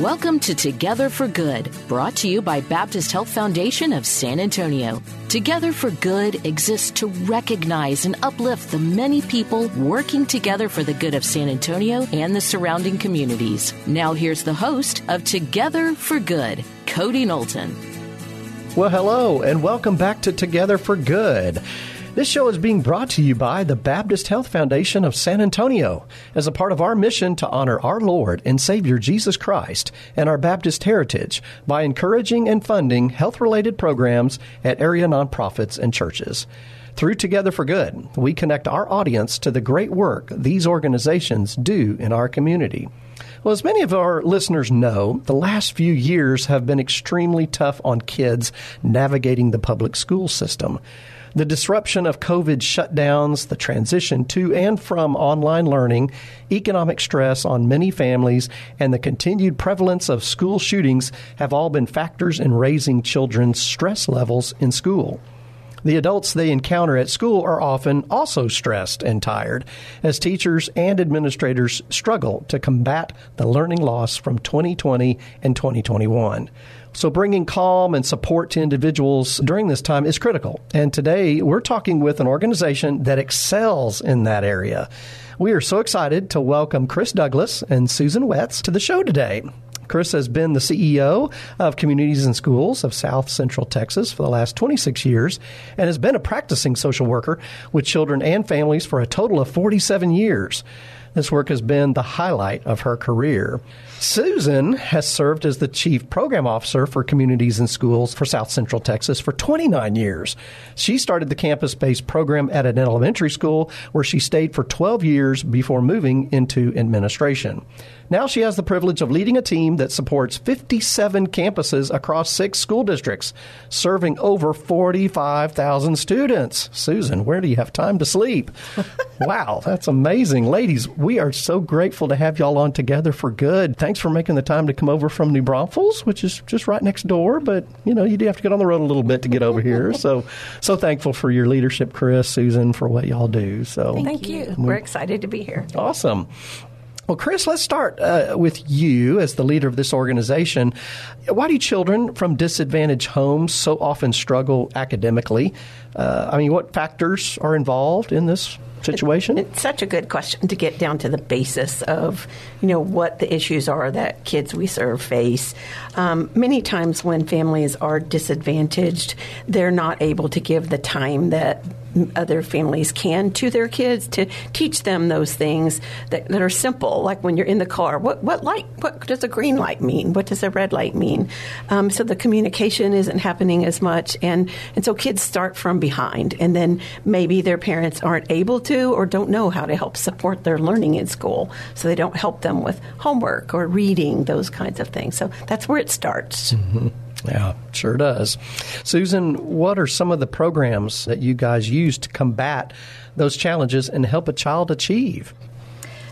Welcome to Together for Good, brought to you by Baptist Health Foundation of San Antonio. Together for Good exists to recognize and uplift the many people working together for the good of San Antonio and the surrounding communities. Now, here's the host of Together for Good, Cody Knowlton. Well, hello, and welcome back to Together for Good. This show is being brought to you by the Baptist Health Foundation of San Antonio as a part of our mission to honor our Lord and Savior Jesus Christ and our Baptist heritage by encouraging and funding health related programs at area nonprofits and churches. Through Together for Good, we connect our audience to the great work these organizations do in our community. Well, as many of our listeners know, the last few years have been extremely tough on kids navigating the public school system. The disruption of COVID shutdowns, the transition to and from online learning, economic stress on many families, and the continued prevalence of school shootings have all been factors in raising children's stress levels in school. The adults they encounter at school are often also stressed and tired as teachers and administrators struggle to combat the learning loss from 2020 and 2021. So, bringing calm and support to individuals during this time is critical. And today, we're talking with an organization that excels in that area. We are so excited to welcome Chris Douglas and Susan Wetz to the show today. Chris has been the CEO of Communities in Schools of South Central Texas for the last 26 years and has been a practicing social worker with children and families for a total of 47 years. This work has been the highlight of her career. Susan has served as the Chief Program Officer for Communities in Schools for South Central Texas for 29 years. She started the campus based program at an elementary school where she stayed for 12 years before moving into administration. Now she has the privilege of leading a team that supports 57 campuses across six school districts, serving over 45,000 students. Susan, where do you have time to sleep? wow, that's amazing. Ladies, we are so grateful to have y'all on together for good. Thanks for making the time to come over from New Braunfels, which is just right next door, but you know, you do have to get on the road a little bit to get over here. So so thankful for your leadership, Chris, Susan, for what y'all do. So Thank, Thank you. We're excited to be here. Awesome. Well, Chris, let's start uh, with you as the leader of this organization. Why do children from disadvantaged homes so often struggle academically? Uh, I mean, what factors are involved in this situation? It's such a good question to get down to the basis of, you know, what the issues are that kids we serve face. Um, many times when families are disadvantaged, they're not able to give the time that other families can to their kids to teach them those things that, that are simple, like when you're in the car. What, what light? What does a green light mean? What does a red light mean? Um, so the communication isn't happening as much, and and so kids start from behind, and then maybe their parents aren't able to or don't know how to help support their learning in school, so they don't help them with homework or reading those kinds of things. So that's where it starts. Mm-hmm. Yeah, sure does. Susan, what are some of the programs that you guys use to combat those challenges and help a child achieve?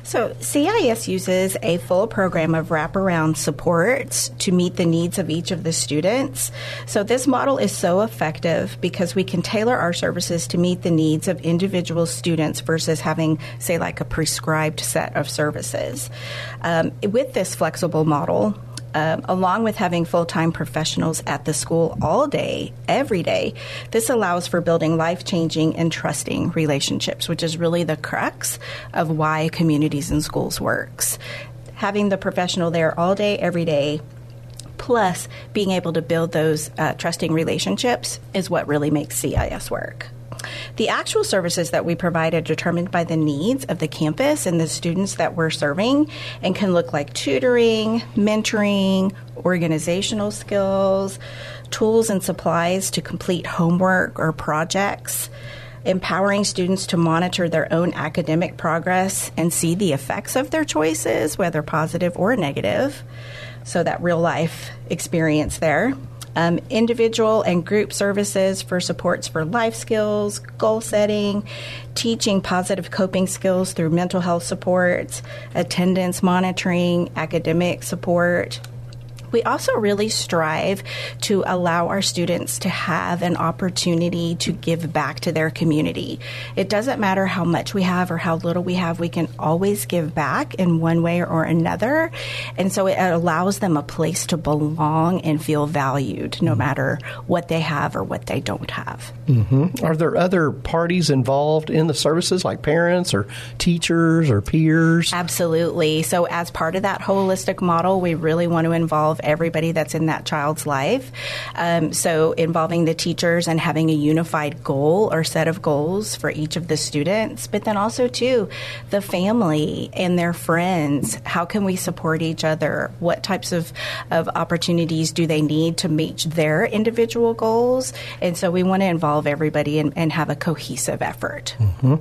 So, CIS uses a full program of wraparound supports to meet the needs of each of the students. So, this model is so effective because we can tailor our services to meet the needs of individual students versus having, say, like a prescribed set of services. Um, with this flexible model, um, along with having full time professionals at the school all day, every day, this allows for building life changing and trusting relationships, which is really the crux of why communities in schools works. Having the professional there all day, every day, plus being able to build those uh, trusting relationships is what really makes CIS work. The actual services that we provide are determined by the needs of the campus and the students that we're serving and can look like tutoring, mentoring, organizational skills, tools and supplies to complete homework or projects empowering students to monitor their own academic progress and see the effects of their choices, whether positive or negative. So, that real life experience there. Um, individual and group services for supports for life skills, goal setting, teaching positive coping skills through mental health supports, attendance monitoring, academic support, we also really strive to allow our students to have an opportunity to give back to their community. It doesn't matter how much we have or how little we have, we can always give back in one way or another. And so it allows them a place to belong and feel valued no mm-hmm. matter what they have or what they don't have. Mm-hmm. Are there other parties involved in the services like parents or teachers or peers? Absolutely. So, as part of that holistic model, we really want to involve involve everybody that's in that child's life. Um, so involving the teachers and having a unified goal or set of goals for each of the students, but then also too the family and their friends. How can we support each other? What types of, of opportunities do they need to meet their individual goals? And so we want to involve everybody and, and have a cohesive effort. Mm-hmm.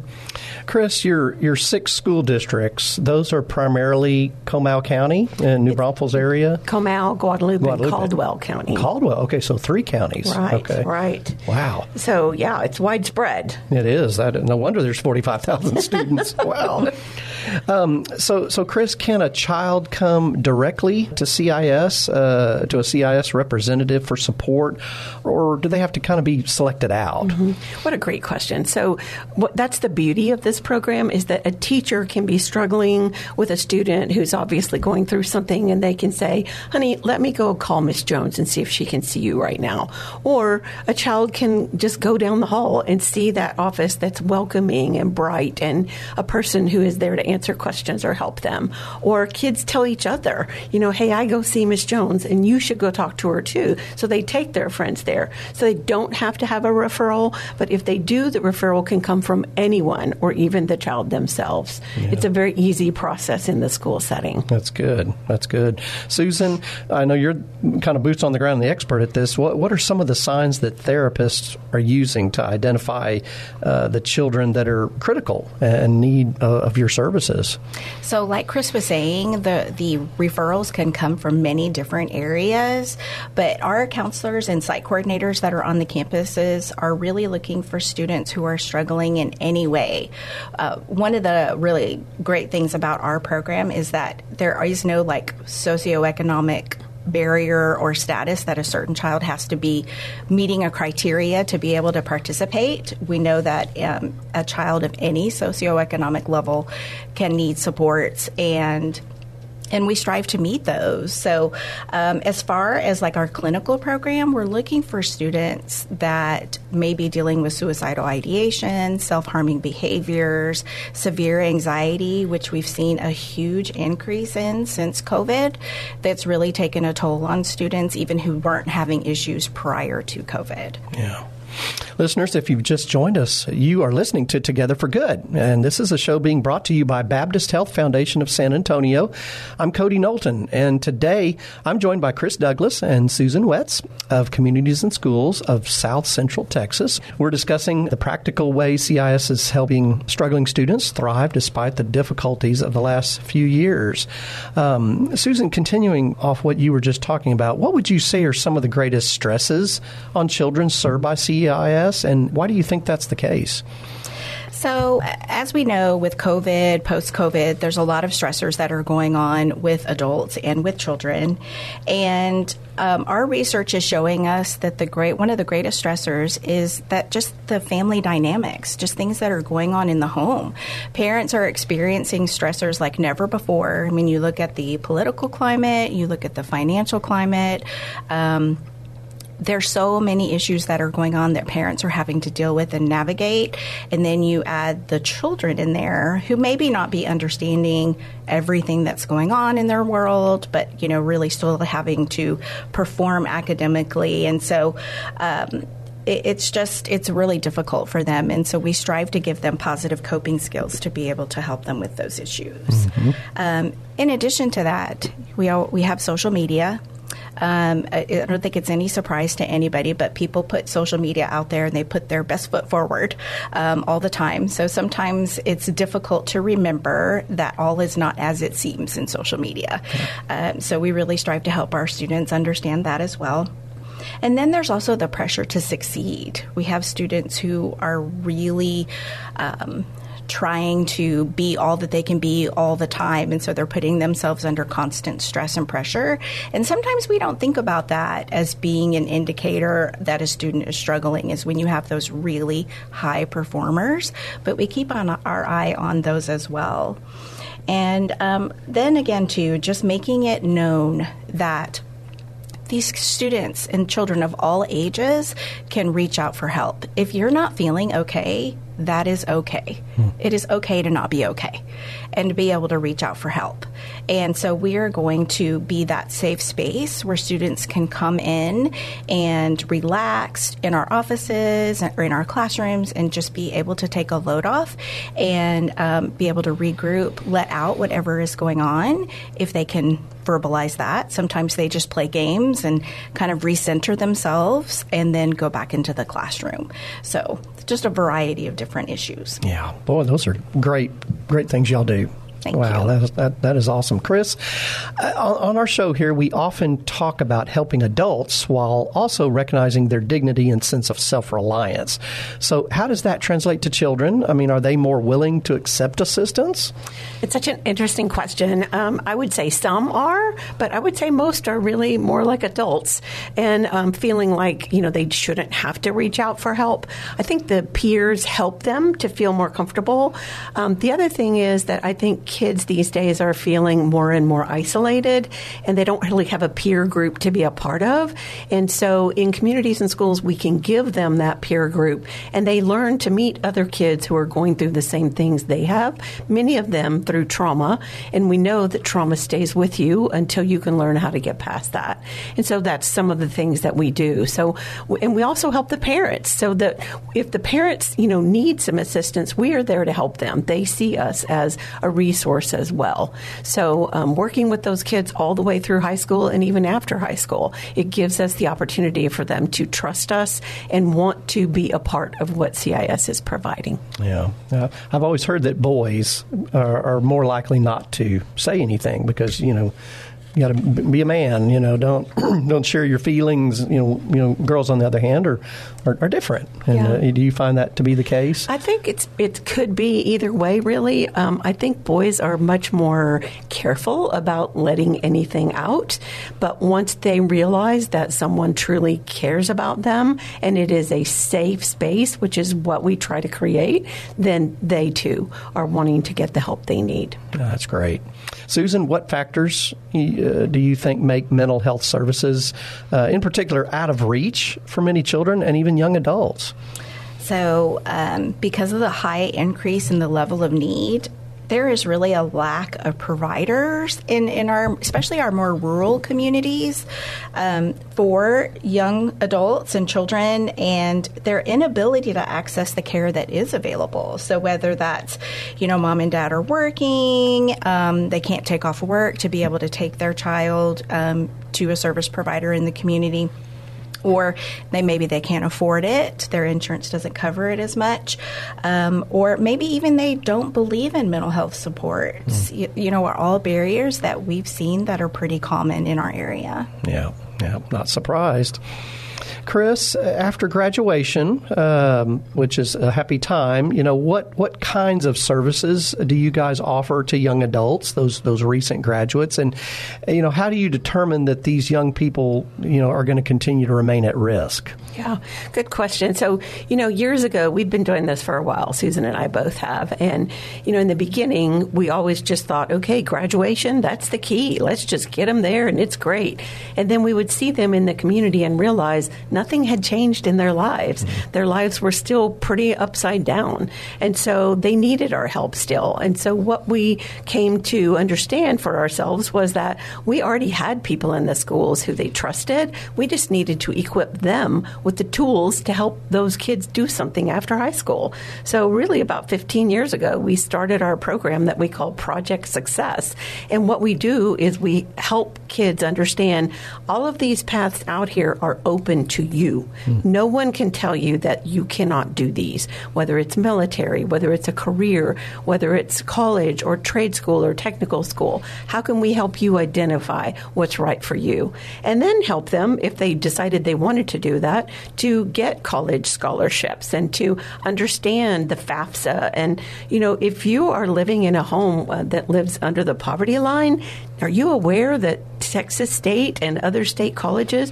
Chris, your your six school districts, those are primarily Comal County and New Braunfels area? Comal Guadalupe, Guadalupe, Caldwell County. Caldwell. Okay, so three counties. Right. Okay. Right. Wow. So yeah, it's widespread. It is. No wonder there's forty five thousand students. wow. Um, so, so Chris, can a child come directly to CIS uh, to a CIS representative for support, or do they have to kind of be selected out? Mm-hmm. What a great question. So, what, that's the beauty of this program is that a teacher can be struggling with a student who's obviously going through something, and they can say, "Honey, let me go call Miss Jones and see if she can see you right now," or a child can just go down the hall and see that office that's welcoming and bright, and a person who is there to answer questions or help them. Or kids tell each other, you know, hey, I go see Miss Jones and you should go talk to her too. So they take their friends there. So they don't have to have a referral, but if they do, the referral can come from anyone or even the child themselves. Yeah. It's a very easy process in the school setting. That's good. That's good. Susan, I know you're kind of boots on the ground, the expert at this. What, what are some of the signs that therapists are using to identify uh, the children that are critical and need uh, of your services? So, like Chris was saying, the, the referrals can come from many different areas, but our counselors and site coordinators that are on the campuses are really looking for students who are struggling in any way. Uh, one of the really great things about our program is that there is no like socioeconomic barrier or status that a certain child has to be meeting a criteria to be able to participate. We know that um, a child of any socioeconomic level can need supports and and we strive to meet those. So, um, as far as like our clinical program, we're looking for students that may be dealing with suicidal ideation, self harming behaviors, severe anxiety, which we've seen a huge increase in since COVID. That's really taken a toll on students, even who weren't having issues prior to COVID. Yeah. Listeners, if you've just joined us, you are listening to Together for Good, and this is a show being brought to you by Baptist Health Foundation of San Antonio. I'm Cody Knowlton, and today I'm joined by Chris Douglas and Susan Wetz of Communities in Schools of South Central Texas. We're discussing the practical way CIS is helping struggling students thrive despite the difficulties of the last few years. Um, Susan, continuing off what you were just talking about, what would you say are some of the greatest stresses on children served by CIS? CIS, and why do you think that's the case? So, as we know, with COVID, post COVID, there's a lot of stressors that are going on with adults and with children. And um, our research is showing us that the great one of the greatest stressors is that just the family dynamics, just things that are going on in the home. Parents are experiencing stressors like never before. I mean, you look at the political climate, you look at the financial climate. Um, there's so many issues that are going on that parents are having to deal with and navigate. And then you add the children in there who maybe not be understanding everything that's going on in their world, but, you know, really still having to perform academically. And so, um, it's just it's really difficult for them and so we strive to give them positive coping skills to be able to help them with those issues mm-hmm. um, in addition to that we all, we have social media Um, I don't think it's any surprise to anybody, but people put social media out there and they put their best foot forward um, all the time. So sometimes it's difficult to remember that all is not as it seems in social media. Um, so we really strive to help our students understand that as well. And then there's also the pressure to succeed. We have students who are really um, trying to be all that they can be all the time, and so they're putting themselves under constant stress and pressure. And sometimes we don't think about that as being an indicator that a student is struggling, is when you have those really high performers. But we keep on our eye on those as well. And um, then again, too, just making it known that these students and children of all ages can reach out for help. If you're not feeling okay, that is okay. It is okay to not be okay and to be able to reach out for help. And so we are going to be that safe space where students can come in and relax in our offices or in our classrooms and just be able to take a load off and um, be able to regroup, let out whatever is going on if they can verbalize that. Sometimes they just play games and kind of recenter themselves and then go back into the classroom. So just a variety of different issues. Yeah, boy, those are great, great things y'all do. Thank wow, you. That, is, that, that is awesome. Chris, uh, on, on our show here, we often talk about helping adults while also recognizing their dignity and sense of self reliance. So, how does that translate to children? I mean, are they more willing to accept assistance? It's such an interesting question. Um, I would say some are, but I would say most are really more like adults and um, feeling like you know they shouldn't have to reach out for help. I think the peers help them to feel more comfortable. Um, the other thing is that I think kids these days are feeling more and more isolated, and they don't really have a peer group to be a part of. And so, in communities in schools, we can give them that peer group, and they learn to meet other kids who are going through the same things they have. Many of them through trauma, and we know that trauma stays with you until you can learn how to get past that. And so that's some of the things that we do. So, and we also help the parents so that if the parents, you know, need some assistance, we are there to help them. They see us as a resource as well. So, um, working with those kids all the way through high school and even after high school, it gives us the opportunity for them to trust us and want to be a part of what CIS is providing. Yeah, uh, I've always heard that boys are, are more likely not to say anything because you know you got to be a man. You know, don't don't share your feelings. You know, you know, girls on the other hand are are, are different. And Yeah. uh, do you find that to be the case? I think it's it could be either way. Really, um, I think boys are much more careful about letting anything out. But once they realize that someone truly cares about them and it is a safe space, which is what we try to create, then they too are wanting to get the help they need. Oh, that's great. Susan, what factors uh, do you think make mental health services, uh, in particular, out of reach for many children and even young adults? So, um, because of the high increase in the level of need, there is really a lack of providers in, in our, especially our more rural communities, um, for young adults and children, and their inability to access the care that is available. So whether that's, you know, mom and dad are working, um, they can't take off work to be able to take their child um, to a service provider in the community or they maybe they can't afford it their insurance doesn't cover it as much um, or maybe even they don't believe in mental health supports. You, you know are all barriers that we've seen that are pretty common in our area. Yeah, yeah, not surprised. Chris, after graduation, um, which is a happy time, you know what what kinds of services do you guys offer to young adults, those those recent graduates, and you know how do you determine that these young people you know are going to continue to remain at risk? Yeah, good question. So, you know, years ago, we've been doing this for a while. Susan and I both have. And, you know, in the beginning, we always just thought, okay, graduation, that's the key. Let's just get them there and it's great. And then we would see them in the community and realize nothing had changed in their lives. Mm-hmm. Their lives were still pretty upside down. And so they needed our help still. And so what we came to understand for ourselves was that we already had people in the schools who they trusted. We just needed to equip them with the tools to help those kids do something after high school. So, really, about 15 years ago, we started our program that we call Project Success. And what we do is we help kids understand all of these paths out here are open to you. Mm. No one can tell you that you cannot do these, whether it's military, whether it's a career, whether it's college or trade school or technical school. How can we help you identify what's right for you? And then help them, if they decided they wanted to do that, to get college scholarships and to understand the FAFSA. And, you know, if you are living in a home uh, that lives under the poverty line, are you aware that Texas State and other state colleges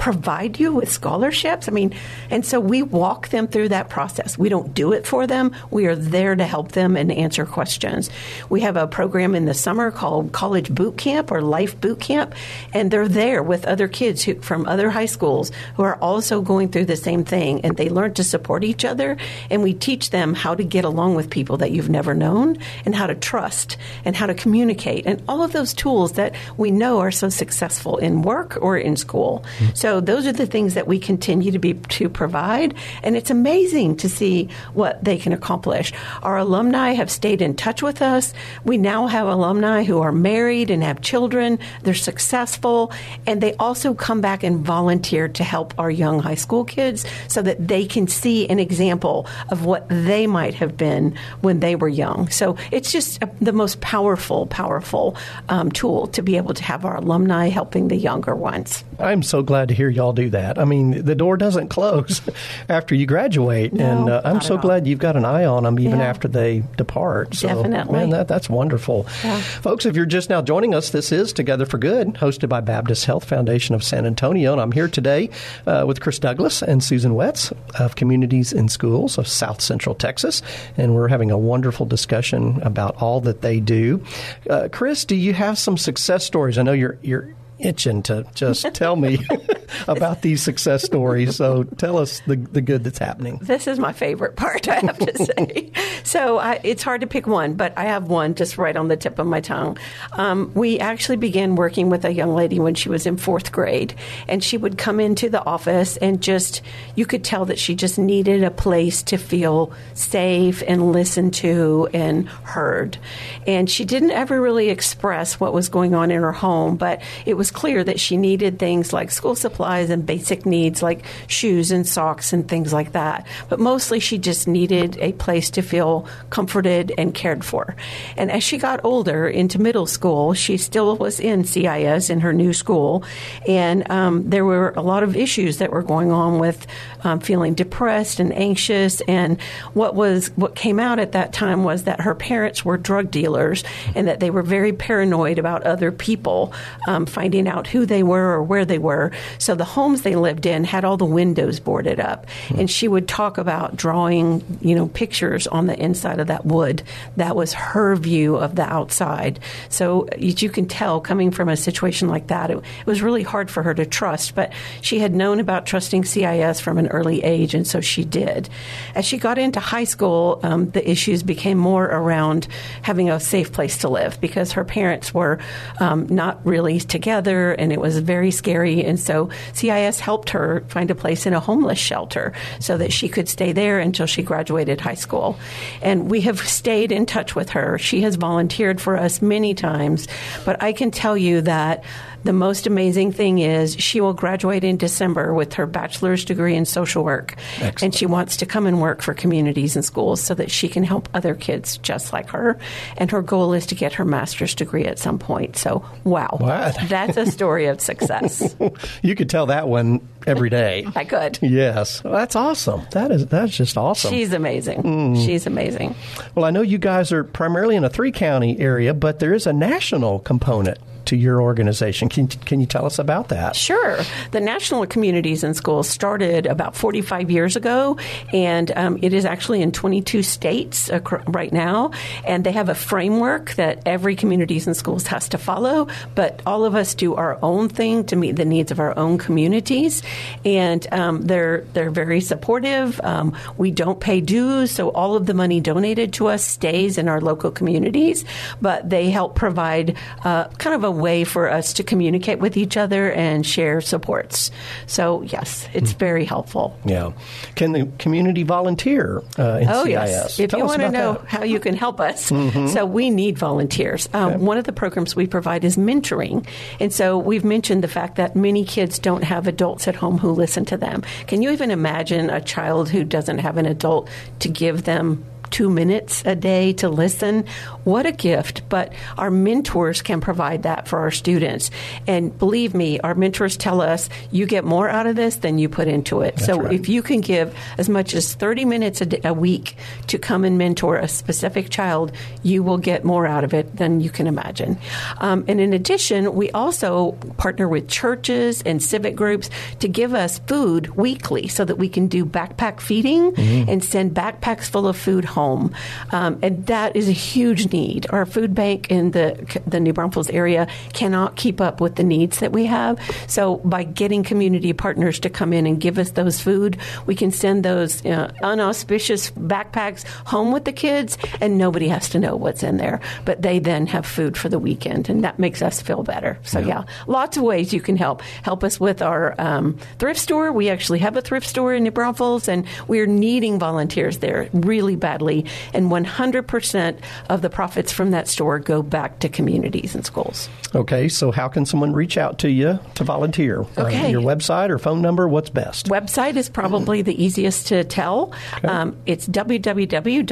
provide you with scholarships. I mean, and so we walk them through that process. We don't do it for them. We are there to help them and answer questions. We have a program in the summer called College Boot Camp or Life Boot Camp, and they're there with other kids who, from other high schools who are also going through the same thing, and they learn to support each other. And we teach them how to get along with people that you've never known, and how to trust, and how to communicate, and all of those tools that we know are so successful in work or in school. Mm-hmm. So so those are the things that we continue to be to provide, and it's amazing to see what they can accomplish. Our alumni have stayed in touch with us. We now have alumni who are married and have children. They're successful, and they also come back and volunteer to help our young high school kids so that they can see an example of what they might have been when they were young. So it's just a, the most powerful, powerful um, tool to be able to have our alumni helping the younger ones. I'm so glad to hear y'all do that. I mean, the door doesn't close after you graduate, no, and uh, I'm so glad you've got an eye on them even yeah. after they depart. So, Definitely, man, that, that's wonderful, yeah. folks. If you're just now joining us, this is Together for Good, hosted by Baptist Health Foundation of San Antonio, and I'm here today uh, with Chris Douglas and Susan Wetz of Communities in Schools of South Central Texas, and we're having a wonderful discussion about all that they do. Uh, Chris, do you have some success stories? I know you're you're itching to just tell me about these success stories. So tell us the, the good that's happening. This is my favorite part, I have to say. so I, it's hard to pick one, but I have one just right on the tip of my tongue. Um, we actually began working with a young lady when she was in fourth grade, and she would come into the office and just, you could tell that she just needed a place to feel safe and listened to and heard. And she didn't ever really express what was going on in her home, but it was clear that she needed things like school supplies and basic needs like shoes and socks and things like that. But mostly she just needed a place to feel comforted and cared for. And as she got older into middle school, she still was in CIS in her new school. And um, there were a lot of issues that were going on with um, feeling depressed and anxious. And what was what came out at that time was that her parents were drug dealers and that they were very paranoid about other people um, finding out who they were or where they were. So the homes they lived in had all the windows boarded up. Mm. And she would talk about drawing, you know, pictures on the inside of that wood. That was her view of the outside. So you can tell coming from a situation like that, it, it was really hard for her to trust. But she had known about trusting CIS from an early age, and so she did. As she got into high school, um, the issues became more around having a safe place to live because her parents were um, not really together and it was very scary. And so CIS helped her find a place in a homeless shelter so that she could stay there until she graduated high school. And we have stayed in touch with her. She has volunteered for us many times, but I can tell you that the most amazing thing is she will graduate in December with her bachelor's degree in social work. Excellent. And she wants to come and work for communities in schools so that she can help other kids just like her. And her goal is to get her master's degree at some point. So, wow. Wow. That's a story of success. you could tell that one every day. I could. Yes. That's awesome. That is that's just awesome. She's amazing. Mm. She's amazing. Well, I know you guys are primarily in a three county area, but there is a national component to your organization. Can, can you tell us about that? Sure. The National Communities in Schools started about 45 years ago, and um, it is actually in 22 states right now. And they have a framework that every Communities in Schools has to follow, but all of us do our own thing to meet the needs of our own communities. And um, they're, they're very supportive. Um, we don't pay dues, so all of the money donated to us stays in our local communities, but they help provide uh, kind of a way for us to communicate with each other and share supports. So, yes, it's very helpful. Yeah. Can the community volunteer uh, in oh, CIS? yes. If Tell you want to know that. how you can help us, mm-hmm. so we need volunteers. Um, okay. One of the programs we provide is mentoring. And so we've mentioned the fact that many kids don't have adults at home who listen to them. Can you even imagine a child who doesn't have an adult to give them two minutes a day to listen. What a gift. But our mentors can provide that for our students. And believe me, our mentors tell us you get more out of this than you put into it. That's so right. if you can give as much as 30 minutes a, day, a week to come and mentor a specific child, you will get more out of it than you can imagine. Um, and in addition, we also partner with churches and civic groups to give us food weekly so that we can do backpack feeding mm-hmm. and send backpacks full of food home home. Um, and that is a huge need. Our food bank in the, the New Braunfels area cannot keep up with the needs that we have. So by getting community partners to come in and give us those food, we can send those uh, unauspicious backpacks home with the kids and nobody has to know what's in there. But they then have food for the weekend and that makes us feel better. So yeah, yeah lots of ways you can help. Help us with our um, thrift store. We actually have a thrift store in New Braunfels and we're needing volunteers there really badly and 100% of the profits from that store go back to communities in schools. Okay, so how can someone reach out to you to volunteer? Uh, okay. Uh, your website or phone number, what's best? Website is probably the easiest to tell. Okay. Um, it's www.cis-csct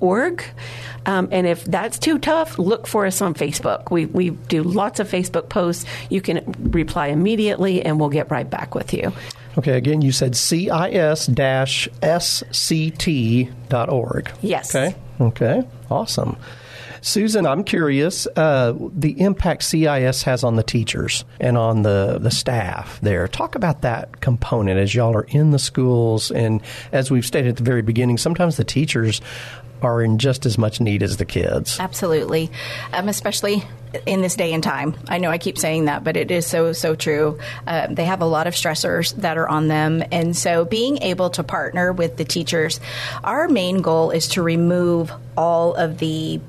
org. Um, and if that's too tough, look for us on Facebook. We, we do lots of Facebook posts. You can reply immediately, and we'll get right back with you. Okay, again, you said cis-sct.org. Yes. Okay, okay, awesome. Susan, I'm curious uh, the impact CIS has on the teachers and on the, the staff there. Talk about that component as y'all are in the schools. And as we've stated at the very beginning, sometimes the teachers are in just as much need as the kids. Absolutely, um, especially in this day and time. I know I keep saying that, but it is so, so true. Uh, they have a lot of stressors that are on them. And so being able to partner with the teachers, our main goal is to remove all of the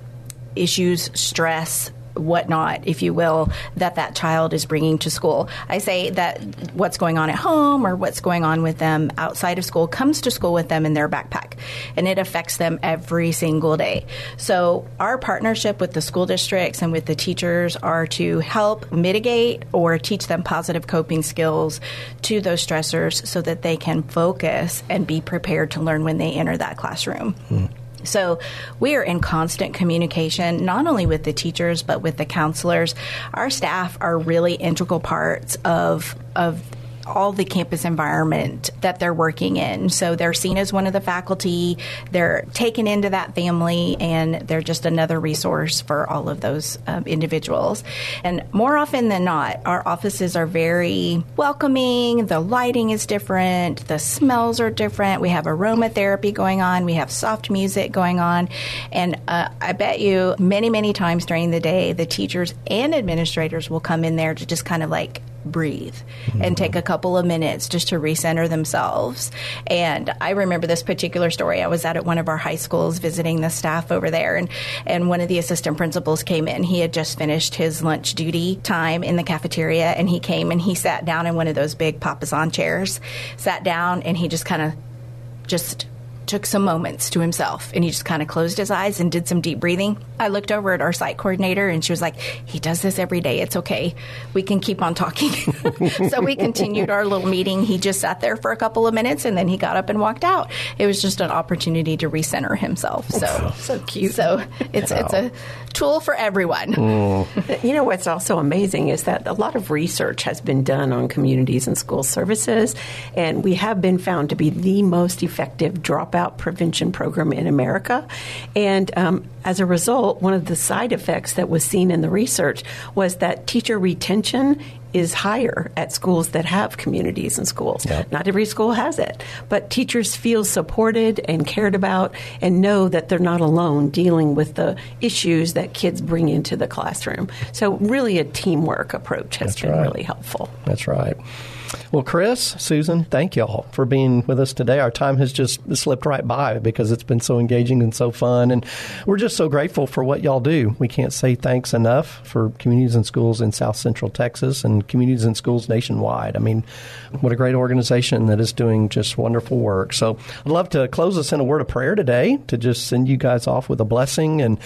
issues, stress, whatnot, if you will, that that child is bringing to school. I say that what's going on at home or what's going on with them outside of school comes to school with them in their backpack, and it affects them every single day. So our partnership with the school districts and with the teachers are to help mitigate or teach them positive coping skills to those stressors so that they can focus and be prepared to learn when they enter that classroom. Mm. So we are in constant communication, not only with the teachers, but with the counselors. Our staff are really integral parts of, of all the campus environment that they're working in. So they're seen as one of the faculty, they're taken into that family, and they're just another resource for all of those um, individuals. And more often than not, our offices are very welcoming, the lighting is different, the smells are different, we have aromatherapy going on, we have soft music going on, and uh, I bet you many, many times during the day, the teachers and administrators will come in there to just kind of like breathe mm-hmm. and take a couple of minutes just to recenter themselves. And I remember this particular story. I was out at one of our high schools visiting the staff over there, and, and one of the assistant principals came in. He had just finished his lunch duty time in the cafeteria, and he came and he sat down in one of those big papasan chairs, sat down, and he just kind of just took some moments to himself and he just kind of closed his eyes and did some deep breathing. I looked over at our site coordinator and she was like, He does this every day. It's okay. We can keep on talking. so we continued our little meeting. He just sat there for a couple of minutes and then he got up and walked out. It was just an opportunity to recenter himself. So, so cute. So it's, wow. it's a tool for everyone. Mm. You know what's also amazing is that a lot of research has been done on communities in school services, and we have been found to be the most effective dropout dropout prevention program in America. And um, as a result, one of the side effects that was seen in the research was that teacher retention is higher at schools that have communities in schools. Yep. Not every school has it, but teachers feel supported and cared about and know that they're not alone dealing with the issues that kids bring into the classroom. So, really, a teamwork approach has That's been right. really helpful. That's right. Well, Chris, Susan, thank you all for being with us today. Our time has just slipped right by because it's been so engaging and so fun. And we're just so grateful for what y'all do. We can't say thanks enough for communities in schools in South Central Texas and communities in schools nationwide. I mean, what a great organization that is doing just wonderful work. So I'd love to close us in a word of prayer today to just send you guys off with a blessing and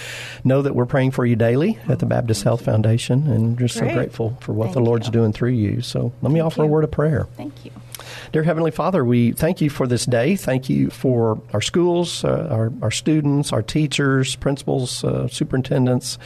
know that we're praying for you daily at the Baptist Health Foundation and just great. so grateful for what thank the Lord's you. doing through you. So let me thank offer you. a word of prayer. Thank you. Dear Heavenly Father, we thank you for this day. Thank you for our schools, uh, our, our students, our teachers, principals, uh, superintendents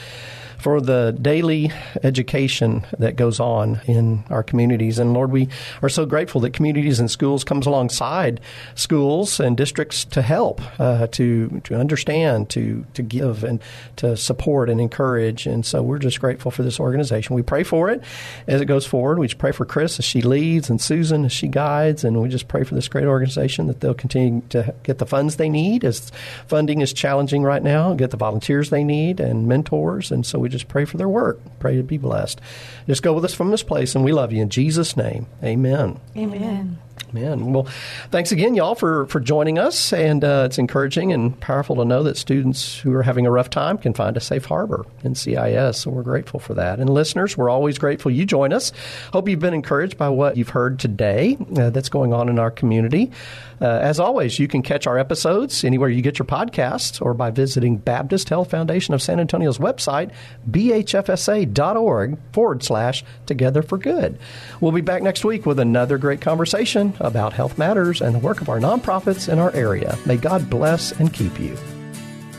for the daily education that goes on in our communities. And Lord, we are so grateful that communities in schools comes alongside schools and districts to help, uh, to to understand, to to give, and to support and encourage. And so we're just grateful for this organization. We pray for it as it goes forward. We just pray for Chris as she leads and Susan as she guides, and we just pray for this great organization that they'll continue to get the funds they need as funding is challenging right now, get the volunteers they need and mentors. And so we just pray for their work. Pray to be blessed. Just go with us from this place, and we love you. In Jesus' name, amen. Amen. Amen. Man, well, thanks again, y'all, for, for joining us. And uh, it's encouraging and powerful to know that students who are having a rough time can find a safe harbor in CIS. So we're grateful for that. And listeners, we're always grateful you join us. Hope you've been encouraged by what you've heard today uh, that's going on in our community. Uh, as always, you can catch our episodes anywhere you get your podcasts or by visiting Baptist Health Foundation of San Antonio's website, bhfsa.org forward slash together for good. We'll be back next week with another great conversation about health matters and the work of our nonprofits in our area. May God bless and keep you.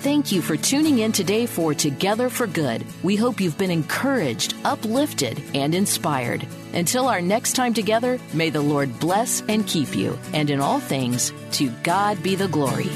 Thank you for tuning in today for Together for Good. We hope you've been encouraged, uplifted, and inspired. Until our next time together, may the Lord bless and keep you. And in all things, to God be the glory.